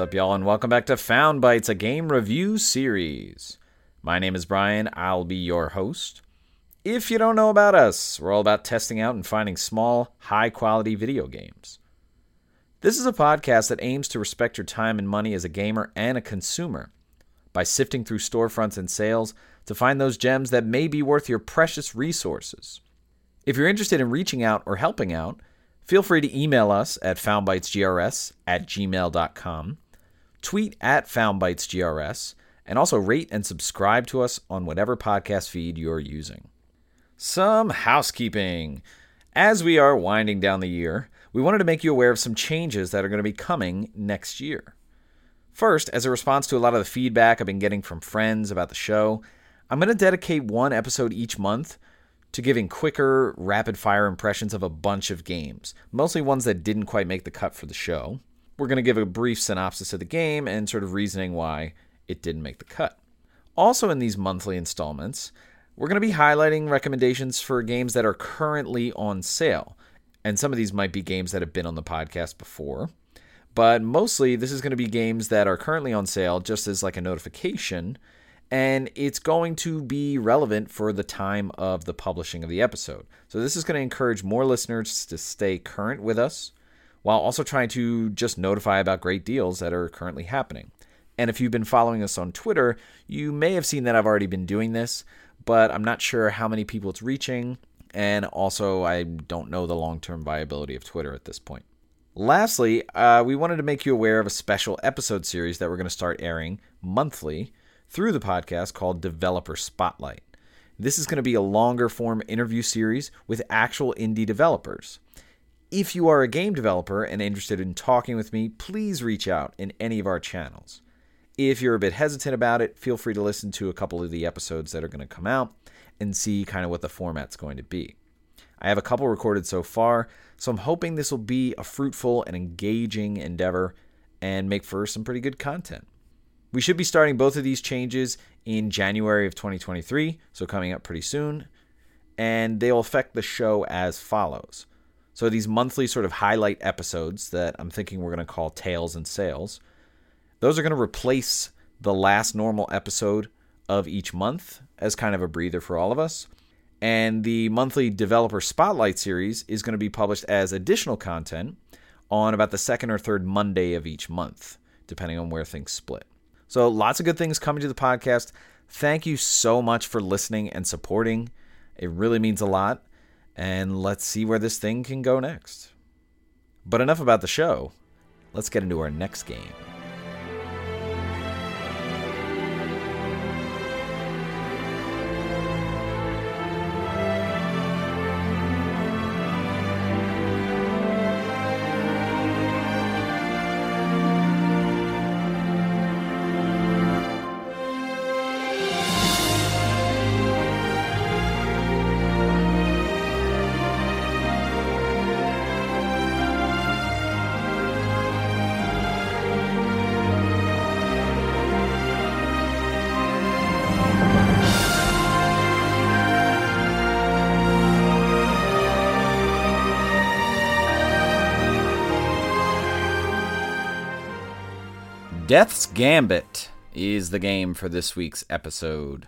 Up, y'all, and welcome back to Found Bytes, a game review series. My name is Brian. I'll be your host. If you don't know about us, we're all about testing out and finding small, high quality video games. This is a podcast that aims to respect your time and money as a gamer and a consumer by sifting through storefronts and sales to find those gems that may be worth your precious resources. If you're interested in reaching out or helping out, feel free to email us at foundbytesgrs at gmail.com, tweet at foundbytesgrs, and also rate and subscribe to us on whatever podcast feed you're using. Some housekeeping. As we are winding down the year, we wanted to make you aware of some changes that are going to be coming next year. First, as a response to a lot of the feedback I've been getting from friends about the show, I'm going to dedicate one episode each month to giving quicker, rapid fire impressions of a bunch of games, mostly ones that didn't quite make the cut for the show. We're going to give a brief synopsis of the game and sort of reasoning why it didn't make the cut. Also, in these monthly installments, we're going to be highlighting recommendations for games that are currently on sale. And some of these might be games that have been on the podcast before. But mostly, this is going to be games that are currently on sale just as like a notification. And it's going to be relevant for the time of the publishing of the episode. So, this is going to encourage more listeners to stay current with us while also trying to just notify about great deals that are currently happening. And if you've been following us on Twitter, you may have seen that I've already been doing this, but I'm not sure how many people it's reaching. And also, I don't know the long term viability of Twitter at this point. Lastly, uh, we wanted to make you aware of a special episode series that we're going to start airing monthly through the podcast called Developer Spotlight. This is going to be a longer form interview series with actual indie developers. If you are a game developer and interested in talking with me, please reach out in any of our channels. If you're a bit hesitant about it, feel free to listen to a couple of the episodes that are going to come out and see kind of what the format's going to be. I have a couple recorded so far, so I'm hoping this will be a fruitful and engaging endeavor and make for some pretty good content. We should be starting both of these changes in January of 2023, so coming up pretty soon, and they'll affect the show as follows. So these monthly sort of highlight episodes that I'm thinking we're going to call Tales and Sales, those are going to replace the last normal episode of each month as kind of a breather for all of us. And the monthly developer spotlight series is going to be published as additional content on about the second or third Monday of each month, depending on where things split. So, lots of good things coming to the podcast. Thank you so much for listening and supporting. It really means a lot. And let's see where this thing can go next. But enough about the show. Let's get into our next game. Death's Gambit is the game for this week's episode.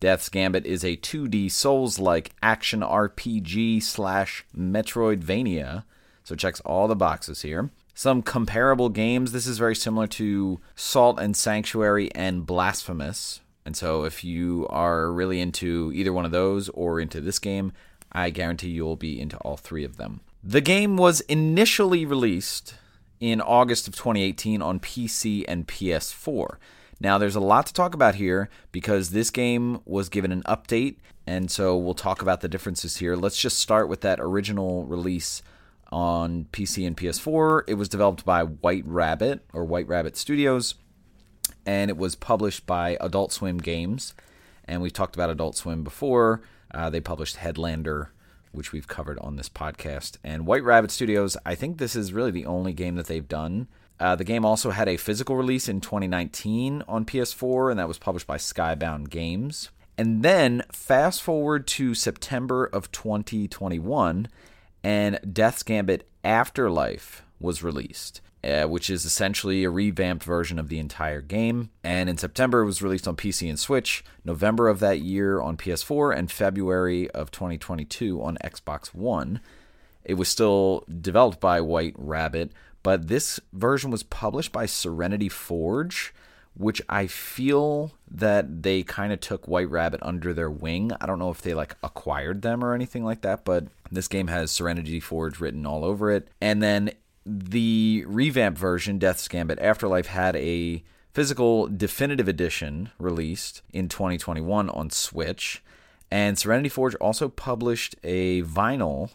Death's Gambit is a 2D Souls like action RPG slash Metroidvania, so it checks all the boxes here. Some comparable games. This is very similar to Salt and Sanctuary and Blasphemous. And so if you are really into either one of those or into this game, I guarantee you'll be into all three of them. The game was initially released in August of 2018 on PC and PS4. Now, there's a lot to talk about here because this game was given an update, and so we'll talk about the differences here. Let's just start with that original release on PC and PS4. It was developed by White Rabbit or White Rabbit Studios, and it was published by Adult Swim Games. And we've talked about Adult Swim before. Uh, they published Headlander which we've covered on this podcast. And White Rabbit Studios, I think this is really the only game that they've done. Uh, the game also had a physical release in 2019 on PS4, and that was published by Skybound Games. And then fast forward to September of 2021, and Death's Gambit Afterlife was released. Uh, which is essentially a revamped version of the entire game. And in September, it was released on PC and Switch, November of that year on PS4, and February of 2022 on Xbox One. It was still developed by White Rabbit, but this version was published by Serenity Forge, which I feel that they kind of took White Rabbit under their wing. I don't know if they like acquired them or anything like that, but this game has Serenity Forge written all over it. And then the revamp version, Death's Gambit Afterlife, had a physical definitive edition released in 2021 on Switch. And Serenity Forge also published a vinyl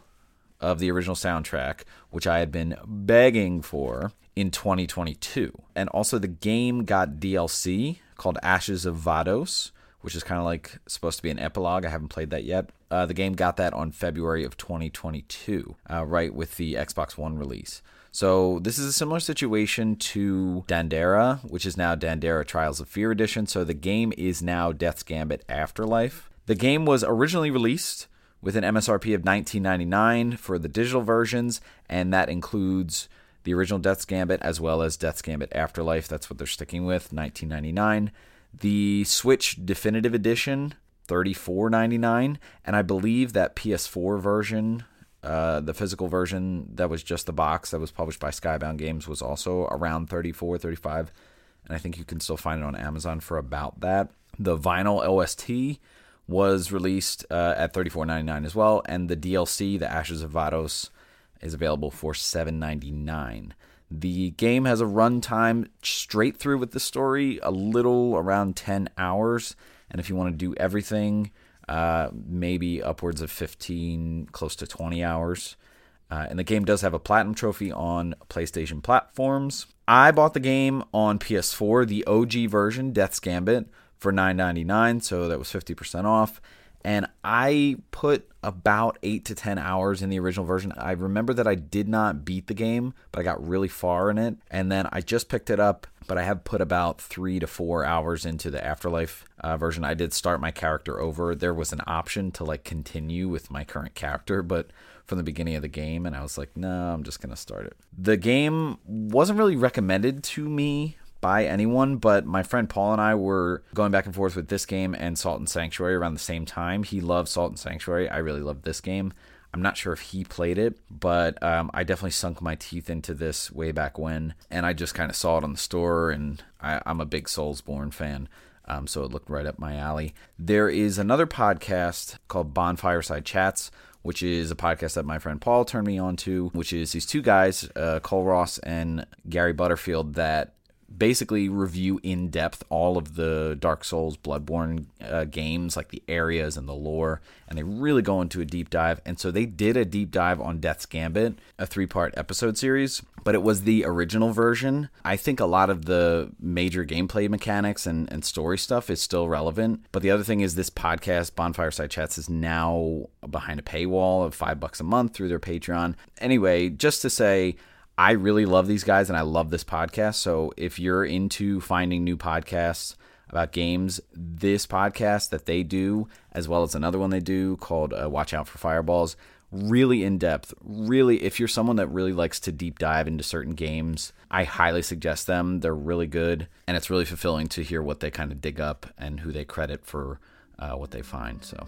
of the original soundtrack, which I had been begging for in 2022. And also, the game got DLC called Ashes of Vados, which is kind of like supposed to be an epilogue. I haven't played that yet. Uh, the game got that on February of 2022, uh, right with the Xbox One release. So this is a similar situation to Dandara, which is now Dandara Trials of Fear Edition. So the game is now Death's Gambit Afterlife. The game was originally released with an MSRP of 19.99 for the digital versions, and that includes the original Death's Gambit as well as Death's Gambit Afterlife. That's what they're sticking with, 19.99. The Switch Definitive Edition, 34.99, and I believe that PS4 version, uh, the physical version that was just the box that was published by Skybound Games was also around 34, 35, and I think you can still find it on Amazon for about that. The vinyl OST was released uh, at $34.99 as well, and the DLC, The Ashes of Vados, is available for $7.99. The game has a runtime straight through with the story, a little around 10 hours, and if you want to do everything, uh, maybe upwards of 15, close to 20 hours. Uh, and the game does have a platinum trophy on PlayStation platforms. I bought the game on PS4, the OG version, Death's Gambit, for $9.99, so that was 50% off. And I put about eight to 10 hours in the original version. I remember that I did not beat the game, but I got really far in it. And then I just picked it up, but I have put about three to four hours into the Afterlife uh, version. I did start my character over. There was an option to like continue with my current character, but from the beginning of the game, and I was like, no, I'm just going to start it. The game wasn't really recommended to me by anyone, but my friend Paul and I were going back and forth with this game and Salt and Sanctuary around the same time. He loved Salt and Sanctuary. I really loved this game. I'm not sure if he played it, but um, I definitely sunk my teeth into this way back when, and I just kind of saw it on the store, and I, am a big Soulsborne fan. Um, so it looked right up my alley. There is another podcast called Bonfireside Chats, which is a podcast that my friend Paul turned me on to, which is these two guys, uh, Cole Ross and Gary Butterfield, that basically review in depth all of the Dark Souls Bloodborne uh, games, like the areas and the lore, and they really go into a deep dive. And so they did a deep dive on Death's Gambit, a three part episode series, but it was the original version. I think a lot of the major gameplay mechanics and, and story stuff is still relevant. But the other thing is, this podcast, Bonfireside Chats, is now behind a paywall of five bucks a month through their Patreon. Anyway, just to say, I really love these guys and I love this podcast. So if you're into finding new podcasts about games, this podcast that they do, as well as another one they do called uh, Watch Out for Fireballs, really in depth. Really, if you're someone that really likes to deep dive into certain games, I highly suggest them. They're really good and it's really fulfilling to hear what they kind of dig up and who they credit for uh, what they find. So.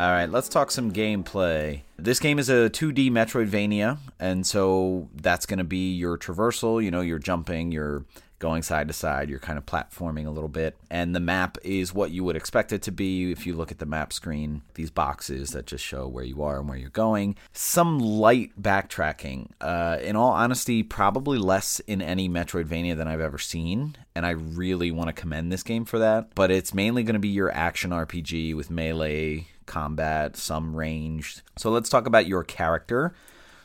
All right, let's talk some gameplay. This game is a 2D Metroidvania, and so that's going to be your traversal. You know, you're jumping, you're going side to side. You're kind of platforming a little bit. And the map is what you would expect it to be if you look at the map screen. These boxes that just show where you are and where you're going. Some light backtracking. Uh, in all honesty, probably less in any Metroidvania than I've ever seen. And I really want to commend this game for that. But it's mainly going to be your action RPG with melee combat, some ranged. So let's talk about your character.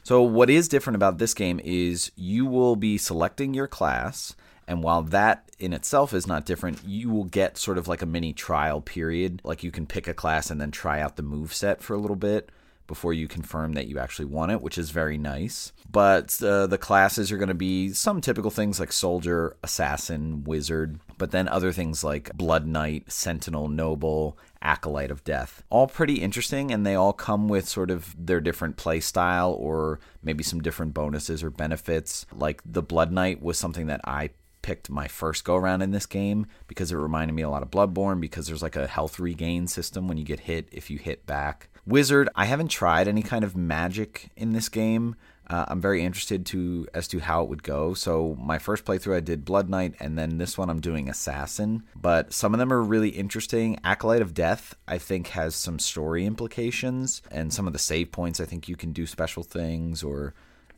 So, what is different about this game is you will be selecting your class, and while that in itself is not different, you will get sort of like a mini trial period. Like you can pick a class and then try out the move set for a little bit before you confirm that you actually want it, which is very nice. But uh, the classes are going to be some typical things like soldier, assassin, wizard, but then other things like blood knight, sentinel, noble, acolyte of death. All pretty interesting, and they all come with sort of their different play style or maybe some different bonuses or benefits. Like the blood knight was something that I picked my first go around in this game because it reminded me a lot of Bloodborne because there's like a health regain system when you get hit if you hit back. Wizard, I haven't tried any kind of magic in this game. Uh, I'm very interested to as to how it would go. So my first playthrough I did Blood Knight, and then this one I'm doing Assassin. But some of them are really interesting. Acolyte of Death I think has some story implications, and some of the save points I think you can do special things or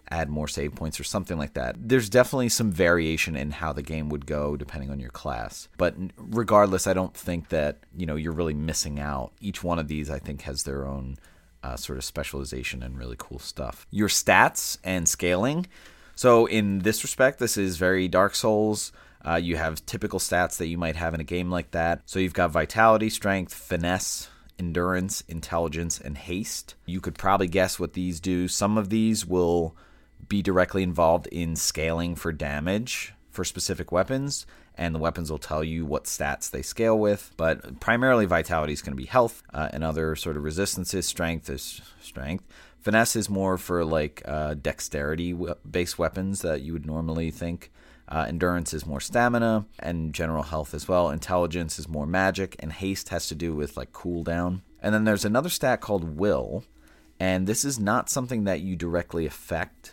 add more save points or something like that. There's definitely some variation in how the game would go depending on your class. But regardless, I don't think that, you know, you're really missing out. Each one of these I think has their own uh, sort of specialization and really cool stuff. Your stats and scaling. So in this respect, this is very Dark Souls. Uh, you have typical stats that you might have in a game like that. So you've got vitality, strength, finesse, endurance, intelligence, and haste. You could probably guess what these do. Some of these will be directly involved in scaling for damage for specific weapons, and the weapons will tell you what stats they scale with. But primarily, vitality is going to be health, uh, and other sort of resistances. Strength is strength. Finesse is more for like uh, dexterity based weapons that you would normally think. Uh, endurance is more stamina and general health as well. Intelligence is more magic, and haste has to do with like cooldown. And then there's another stat called will, and this is not something that you directly affect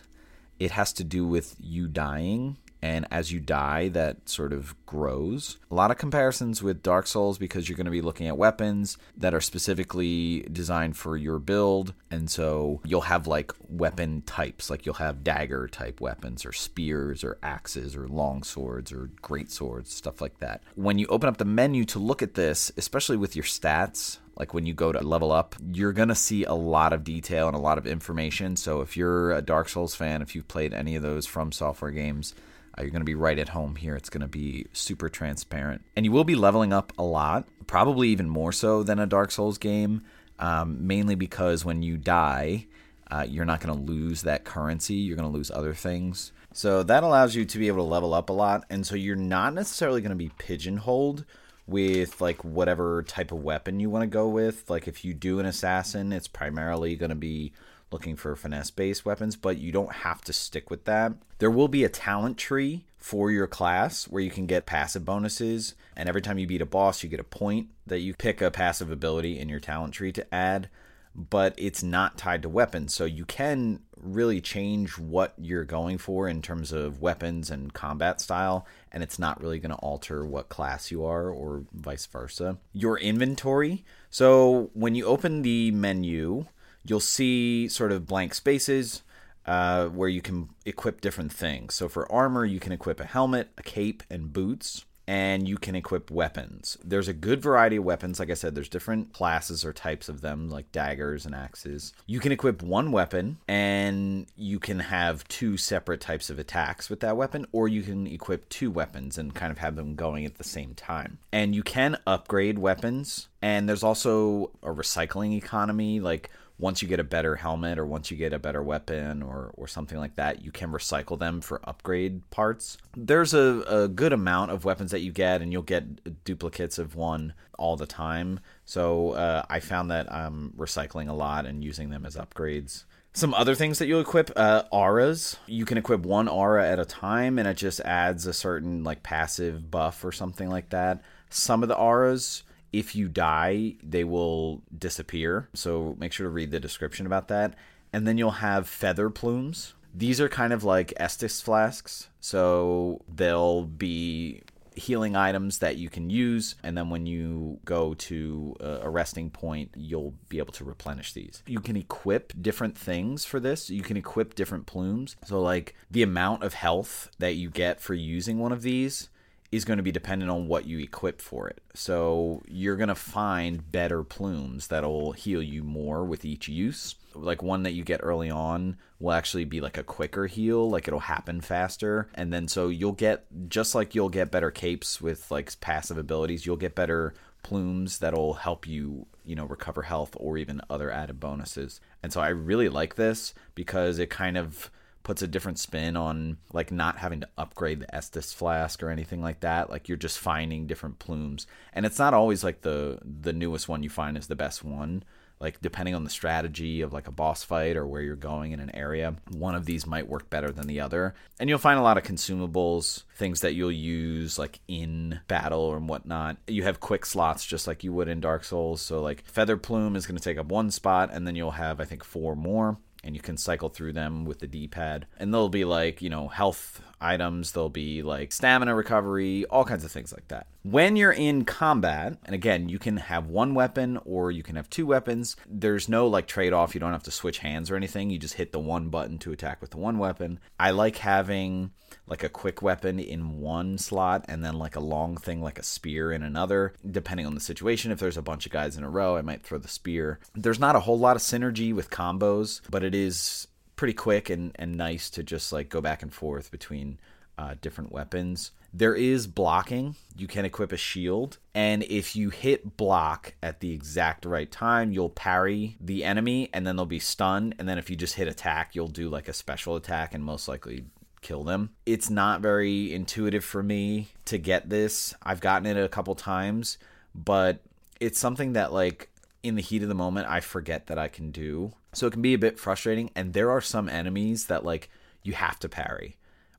it has to do with you dying and as you die that sort of grows. A lot of comparisons with dark souls because you're going to be looking at weapons that are specifically designed for your build and so you'll have like weapon types. Like you'll have dagger type weapons or spears or axes or long swords or great swords stuff like that. When you open up the menu to look at this especially with your stats like when you go to level up, you're going to see a lot of detail and a lot of information. So if you're a Dark Souls fan, if you've played any of those from software games, you're going to be right at home here. It's going to be super transparent. And you will be leveling up a lot, probably even more so than a Dark Souls game, um, mainly because when you die, uh, you're not going to lose that currency. You're going to lose other things. So that allows you to be able to level up a lot. And so you're not necessarily going to be pigeonholed with like whatever type of weapon you want to go with. Like if you do an assassin, it's primarily going to be looking for finesse based weapons, but you don't have to stick with that. There will be a talent tree for your class where you can get passive bonuses, and every time you beat a boss, you get a point that you pick a passive ability in your talent tree to add but it's not tied to weapons. So you can really change what you're going for in terms of weapons and combat style, and it's not really going to alter what class you are or vice versa. Your inventory. So when you open the menu, you'll see sort of blank spaces. Uh, where you can equip different things. So for armor, you can equip a helmet, a cape, and boots and you can equip weapons. There's a good variety of weapons. Like I said, there's different classes or types of them, like daggers and axes. You can equip one weapon, and you can have two separate types of attacks with that weapon, or you can equip two weapons and kind of have them going at the same time. And you can upgrade weapons, and there's also a recycling economy. Like, once you get a better helmet or once you get a better weapon or, or something like that, you can recycle them for upgrade parts. There's a, a good amount of weapons that you get, and you'll get duplicates of one all the time. So uh, I found that I'm recycling a lot and using them as upgrades. Some other things that you'll equip uh, auras. You can equip one aura at a time, and it just adds a certain like passive buff or something like that. Some of the auras if you die, they will disappear. So make sure to read the description about that. And then you'll have feather plumes. These are kind of like Estus flasks, so they'll be healing items that you can use and then when you go to a resting point you'll be able to replenish these you can equip different things for this you can equip different plumes so like the amount of health that you get for using one of these is going to be dependent on what you equip for it. So you're going to find better plumes that'll heal you more with each use. Like one that you get early on will actually be like a quicker heal, like it'll happen faster. And then so you'll get just like you'll get better capes with like passive abilities, you'll get better plumes that'll help you, you know, recover health or even other added bonuses. And so I really like this because it kind of puts a different spin on like not having to upgrade the Estus flask or anything like that. Like you're just finding different plumes, and it's not always like the the newest one you find is the best one. Like depending on the strategy of like a boss fight or where you're going in an area, one of these might work better than the other. And you'll find a lot of consumables, things that you'll use like in battle and whatnot. You have quick slots just like you would in Dark Souls. So like Feather Plume is going to take up one spot, and then you'll have I think four more and you can cycle through them with the D-pad. And they'll be like, you know, health items, there'll be like stamina recovery, all kinds of things like that. When you're in combat, and again, you can have one weapon or you can have two weapons. There's no like trade off. You don't have to switch hands or anything. You just hit the one button to attack with the one weapon. I like having like a quick weapon in one slot and then like a long thing like a spear in another. Depending on the situation if there's a bunch of guys in a row i might throw the spear. There's not a whole lot of synergy with combos but it is pretty quick and, and nice to just like go back and forth between uh, different weapons. There is blocking. You can equip a shield and if you hit block at the exact right time you'll parry the enemy and then they'll be stunned and then if you just hit attack you'll do like a special attack and most likely kill them. It's not very intuitive for me to get this. I've gotten it a couple times, but it's something that like in the heat of the moment I forget that I can do. So it can be a bit frustrating and there are some enemies that like you have to parry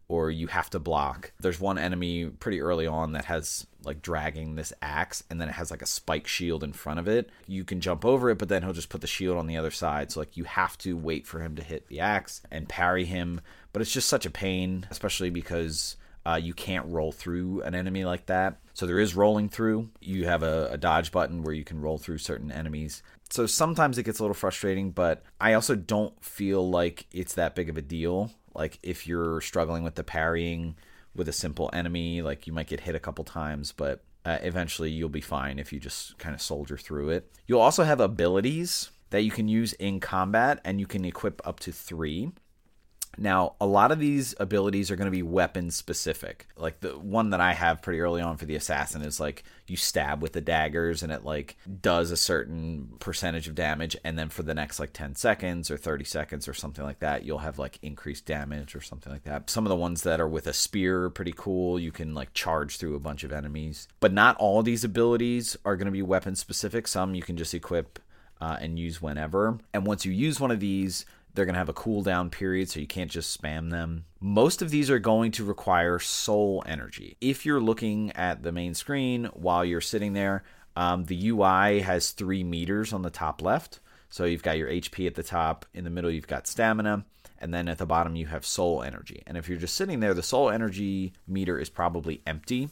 or you have to block. There's one enemy pretty early on that has like dragging this axe and then it has like a spike shield in front of it. You can jump over it, but then he'll just put the shield on the other side. So like you have to wait for him to hit the axe and parry him. But it's just such a pain, especially because uh, you can't roll through an enemy like that. So there is rolling through. You have a, a dodge button where you can roll through certain enemies. So sometimes it gets a little frustrating, but I also don't feel like it's that big of a deal like if you're struggling with the parrying with a simple enemy, like you might get hit a couple times, but uh, eventually you'll be fine if you just kind of soldier through it. You'll also have abilities that you can use in combat, and you can equip up to three. Now, a lot of these abilities are going to be weapon specific. Like the one that I have pretty early on for the assassin is like you stab with the daggers and it like does a certain percentage of damage and then for the next like 10 seconds or 30 seconds or something like that, you'll have like increased damage or something like that. Some of the ones that are with a spear are pretty cool. You can like charge through a bunch of enemies. But not all these abilities are going to be weapon specific. Some you can just equip uh, and use whenever. And once you use one of these, they're going to have a cooldown period, so you can't just spam them. Most of these are going to require soul energy. If you're looking at the main screen while you're sitting there, um, the UI has three meters on the top left. So you've got your HP at the top, in the middle, you've got stamina, and then at the bottom, you have soul energy. And if you're just sitting there, the soul energy meter is probably empty.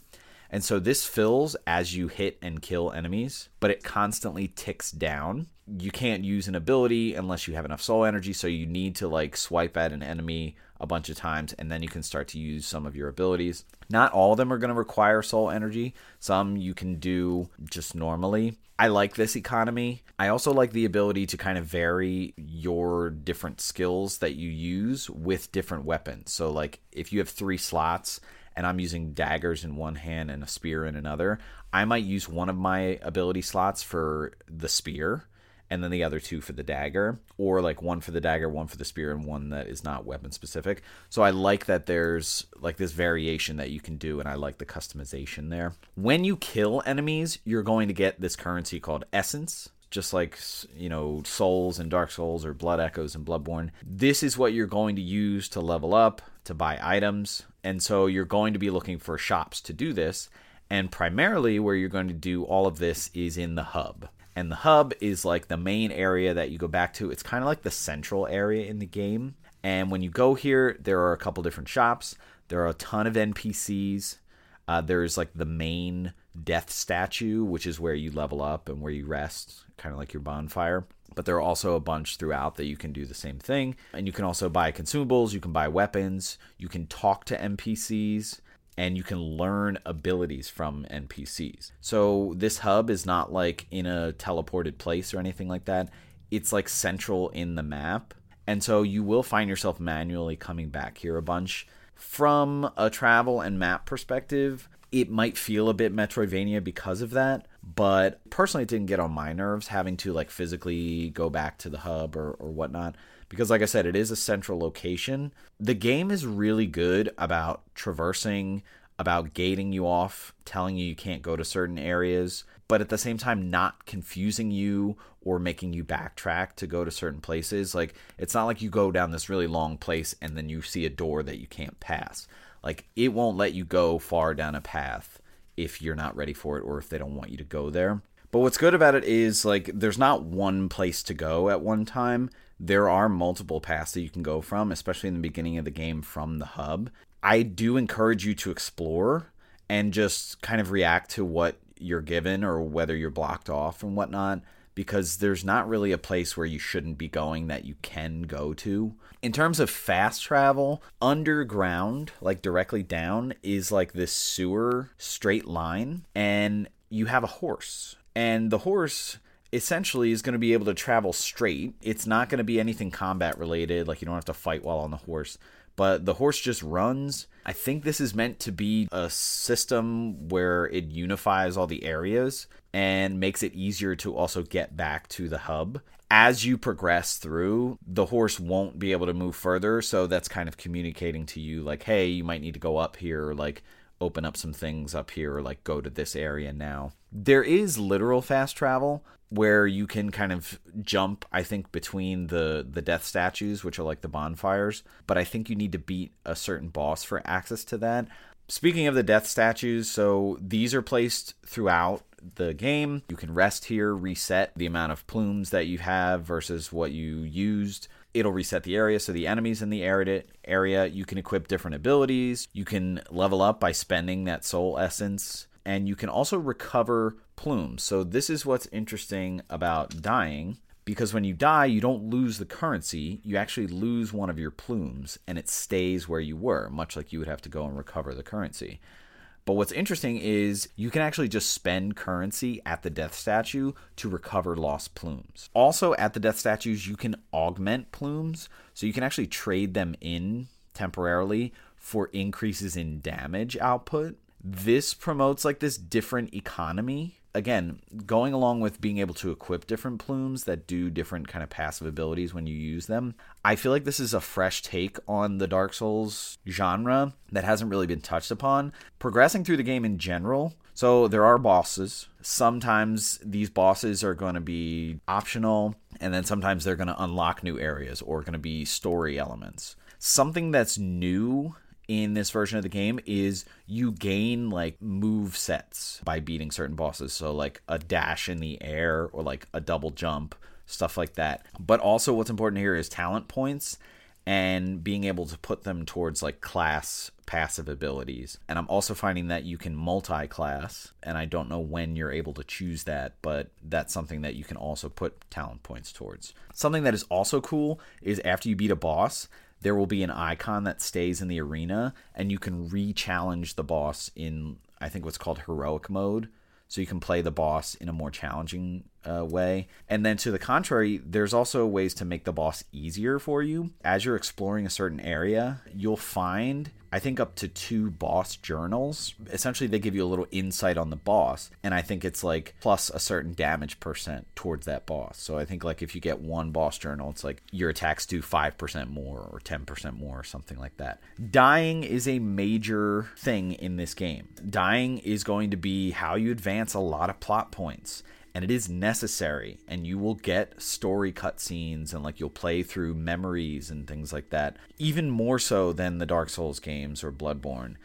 And so this fills as you hit and kill enemies, but it constantly ticks down. You can't use an ability unless you have enough soul energy, so you need to like swipe at an enemy a bunch of times and then you can start to use some of your abilities. Not all of them are going to require soul energy. Some you can do just normally. I like this economy. I also like the ability to kind of vary your different skills that you use with different weapons. So like if you have 3 slots and I'm using daggers in one hand and a spear in another, I might use one of my ability slots for the spear and then the other two for the dagger, or like one for the dagger, one for the spear, and one that is not weapon specific. So I like that there's like this variation that you can do, and I like the customization there. When you kill enemies, you're going to get this currency called essence just like you know souls and dark souls or blood echoes and bloodborne this is what you're going to use to level up to buy items. And so you're going to be looking for shops to do this. And primarily where you're going to do all of this is in the hub. And the hub is like the main area that you go back to. It's kind of like the central area in the game. And when you go here, there are a couple different shops. There are a ton of NPCs. Uh, there's like the main death statue, which is where you level up and where you rest, kind of like your bonfire. But there are also a bunch throughout that you can do the same thing. And you can also buy consumables, you can buy weapons, you can talk to NPCs, and you can learn abilities from NPCs. So this hub is not like in a teleported place or anything like that. It's like central in the map. And so you will find yourself manually coming back here a bunch. From a travel and map perspective, it might feel a bit Metroidvania because of that, but personally, it didn't get on my nerves having to like physically go back to the hub or, or whatnot. Because, like I said, it is a central location. The game is really good about traversing, about gating you off, telling you you can't go to certain areas, but at the same time, not confusing you or making you backtrack to go to certain places. Like, it's not like you go down this really long place and then you see a door that you can't pass like it won't let you go far down a path if you're not ready for it or if they don't want you to go there. But what's good about it is like there's not one place to go at one time. There are multiple paths that you can go from, especially in the beginning of the game from the hub. I do encourage you to explore and just kind of react to what you're given or whether you're blocked off and whatnot because there's not really a place where you shouldn't be going that you can go to. In terms of fast travel, underground, like directly down, is like this sewer straight line, and you have a horse. And the horse essentially is going to be able to travel straight. It's not going to be anything combat related, like you don't have to fight while on the horse but the horse just runs. I think this is meant to be a system where it unifies all the areas and makes it easier to also get back to the hub. As you progress through, the horse won't be able to move further, so that's kind of communicating to you like, hey, you might need to go up here, or like open up some things up here, or like go to this area now. There is literal fast travel, where you can kind of jump i think between the the death statues which are like the bonfires but i think you need to beat a certain boss for access to that speaking of the death statues so these are placed throughout the game. You can rest here reset the amount of plumes that you have versus what you used. It'll reset the area so the enemies in the area you can equip different abilities. You can level up by spending that soul essence. And you can also recover plumes. So this is what's interesting about dying because when you die, you don't lose the currency, you actually lose one of your plumes and it stays where you were, much like you would have to go and recover the currency. But what's interesting is you can actually just spend currency at the death statue to recover lost plumes. Also, at the death statues, you can augment plumes, so you can actually trade them in temporarily for increases in damage output. This promotes like this different economy again going along with being able to equip different plumes that do different kind of passive abilities when you use them i feel like this is a fresh take on the dark souls genre that hasn't really been touched upon. Progressing through the game in general so there are bosses. Sometimes these bosses are going to be optional and then sometimes they're going to unlock new areas or going to be story elements. Something that's new in this version of the game is you gain like move sets by beating certain bosses. So like a dash in the air or like a double jump, stuff like that. But also what's important here is talent points and being able to put them towards like class passive abilities. And I'm also finding that you can multi class, and I don't know when you're able to choose that, but that's something that you can also put talent points towards. Something that is also cool is after you beat a boss, there will be an icon that stays in the arena, and you can re challenge the boss in, I think, what's called heroic mode. So you can play the boss in a more challenging uh, way. And then to the contrary, there's also ways to make the boss easier for you. As you're exploring a certain area, you'll find I think up to two boss journals. Essentially, they give you a little insight on the boss, and I think it's like plus a certain damage percent towards that boss. So I think like if you get one boss journal, it's like your attacks do five percent more or ten percent more or something like that. Dying is a major thing in this game. Dying is going to be how you advance a lot of plot points and it is necessary and you will get story cutscenes and like you'll play through memories and things like that even more so than the dark souls games or bloodborne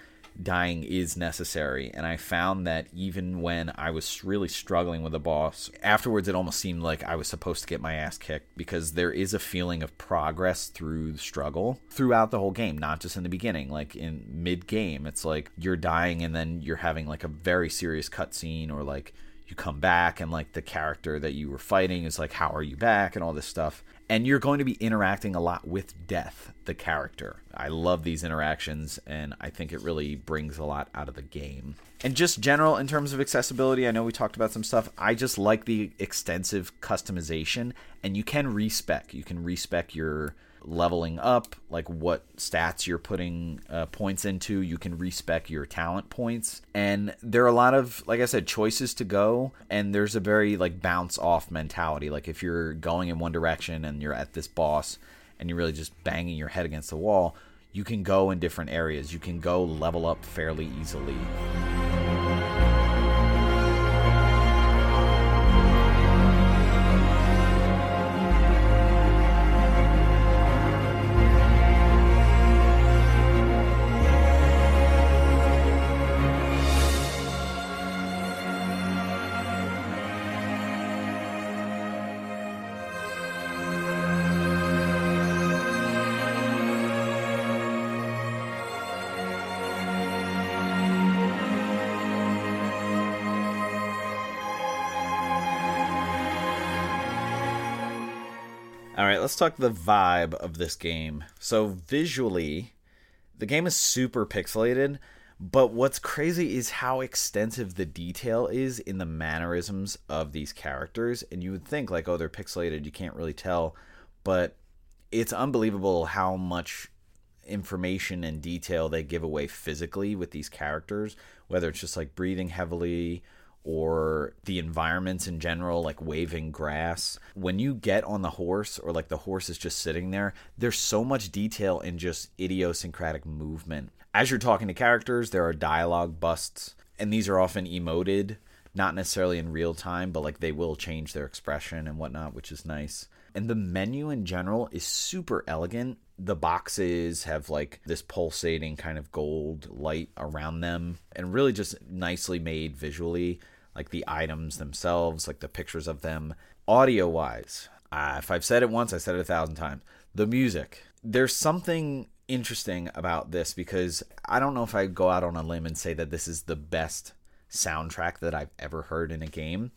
dying is necessary. And I found that even when I was really struggling with a boss, afterwards it almost seemed like I was supposed to get my ass kicked because there is a feeling of progress through the struggle throughout the whole game, not just in the beginning. Like in mid game, it's like you're dying and then you're having like a very serious cutscene or like you come back and like the character that you were fighting is like how are you back? and all this stuff. And you're going to be interacting a lot with death the character. I love these interactions and i think it really brings a lot out of the game. And just general in terms of accessibility i know we talked about some stuff. I just like the extensive customization and you can respec. You can respec your leveling up, like what stats you're putting uh, points into. You can respec your talent points, and there are a lot of, like I said, choices to go. And there's a very like bounce off mentality. Like if you're going in one direction and you're at this boss, and you're really just banging your head against the wall, you can go in different areas. You can go level up fairly easily. Let's talk the vibe of this game. So, visually, the game is super pixelated, but what's crazy is how extensive the detail is in the mannerisms of these characters. And you would think, like, oh, they're pixelated, you can't really tell. But it's unbelievable how much information and detail they give away physically with these characters, whether it's just like breathing heavily or the environments in general, like waving grass. When you get on the horse, or like the horse is just sitting there, there's so much detail in just idiosyncratic movement. As you're talking to characters, there are dialogue busts, and these are often emoted, not necessarily in real time, but like they will change their expression and whatnot, which is nice. And the menu in general is super elegant. The boxes have like this pulsating kind of gold light around them and really just nicely made visually, like the items themselves, like the pictures of them. Audio wise, uh, if I've said it once, I said it a thousand times. The music. There's something interesting about this because I don't know if I go out on a limb and say that this is the best soundtrack that I've ever heard in a game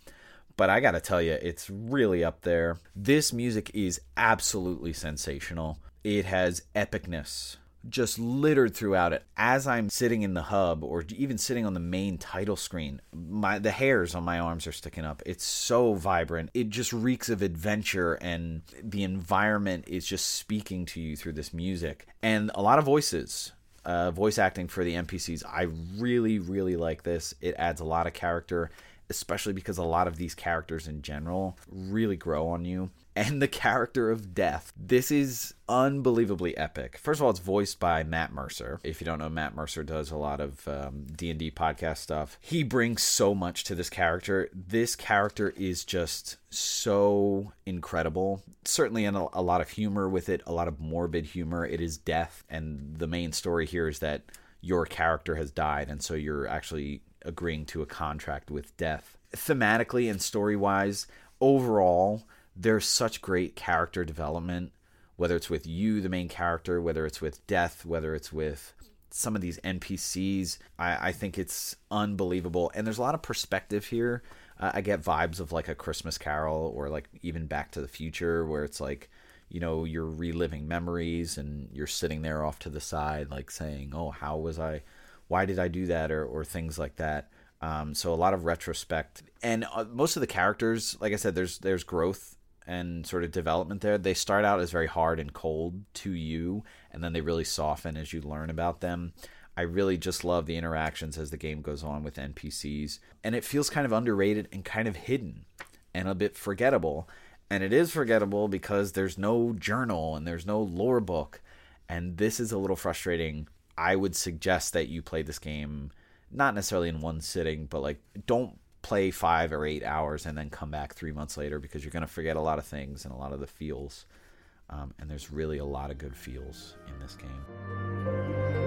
but I gotta tell you, it's really up there. This music is absolutely sensational. It has epicness just littered throughout it. As I'm sitting in the hub or even sitting on the main title screen, my the hairs on my arms are sticking up. It's so vibrant. It just reeks of adventure and the environment is just speaking to you through this music. And a lot of voices. Uh, voice acting for the NPCs. I really, really like this. It adds a lot of character especially because a lot of these characters in general really grow on you. And the character of Death. This is unbelievably epic. First of all, it's voiced by Matt Mercer. If you don't know, Matt Mercer does a lot of um, D&D podcast stuff. He brings so much to this character. This character is just so incredible. Certainly in a, a lot of humor with it, a lot of morbid humor. It is death. And the main story here is that your character has died. And so you're actually agreeing to a contract with death. Thematically and story wise, overall, there's such great character development, whether it's with you, the main character, whether it's with death, whether it's with some of these NPCs. I, I think it's unbelievable. And there's a lot of perspective here. Uh, I get vibes of like a Christmas Carol or like even Back to the Future, where it's like, you know, you're reliving memories and you're sitting there off to the side, like saying, oh, how was I? Why did I do that or or things like that. Um, so a lot of retrospect and uh, most of the characters, like I said, there's there's growth and sort of development there. They start out as very hard and cold to you, and then they really soften as you learn about them. I really just love the interactions as the game goes on with NPCs, and it feels kind of underrated and kind of hidden and a bit forgettable. And it is forgettable because there's no journal and there's no lore book, and this is a little frustrating I would suggest that you play this game not necessarily in one sitting, but like don't play five or eight hours and then come back three months later because you're going to forget a lot of things and a lot of the feels. Um, and there's really a lot of good feels in this game.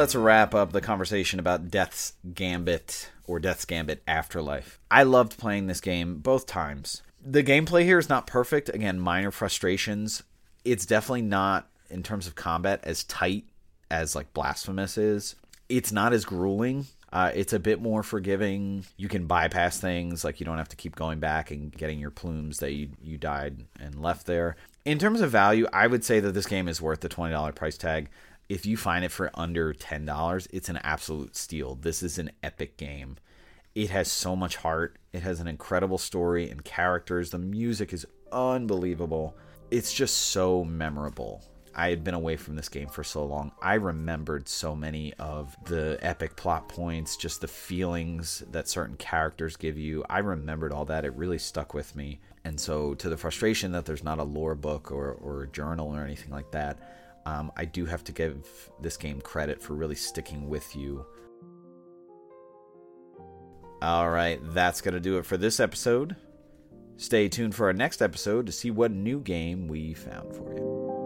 Let's wrap up the conversation about Death's Gambit or Death's Gambit Afterlife. I loved playing this game both times. The gameplay here is not perfect. Again, minor frustrations. It's definitely not, in terms of combat, as tight as like Blasphemous is. It's not as grueling. Uh, it's a bit more forgiving. You can bypass things, like you don't have to keep going back and getting your plumes that you, you died and left there. In terms of value, I would say that this game is worth the $20 price tag if you find it for under $10, it's an absolute steal. This is an epic game. It has so much heart. It has an incredible story and characters. The music is unbelievable. It's just so memorable. I had been away from this game for so long. I remembered so many of the epic plot points, just the feelings that certain characters give you. I remembered all that. It really stuck with me. And so, to the frustration that there's not a lore book or, or a journal or anything like that, um, I do have to give this game credit for really sticking with you. All right, that's going to do it for this episode. Stay tuned for our next episode to see what new game we found for you.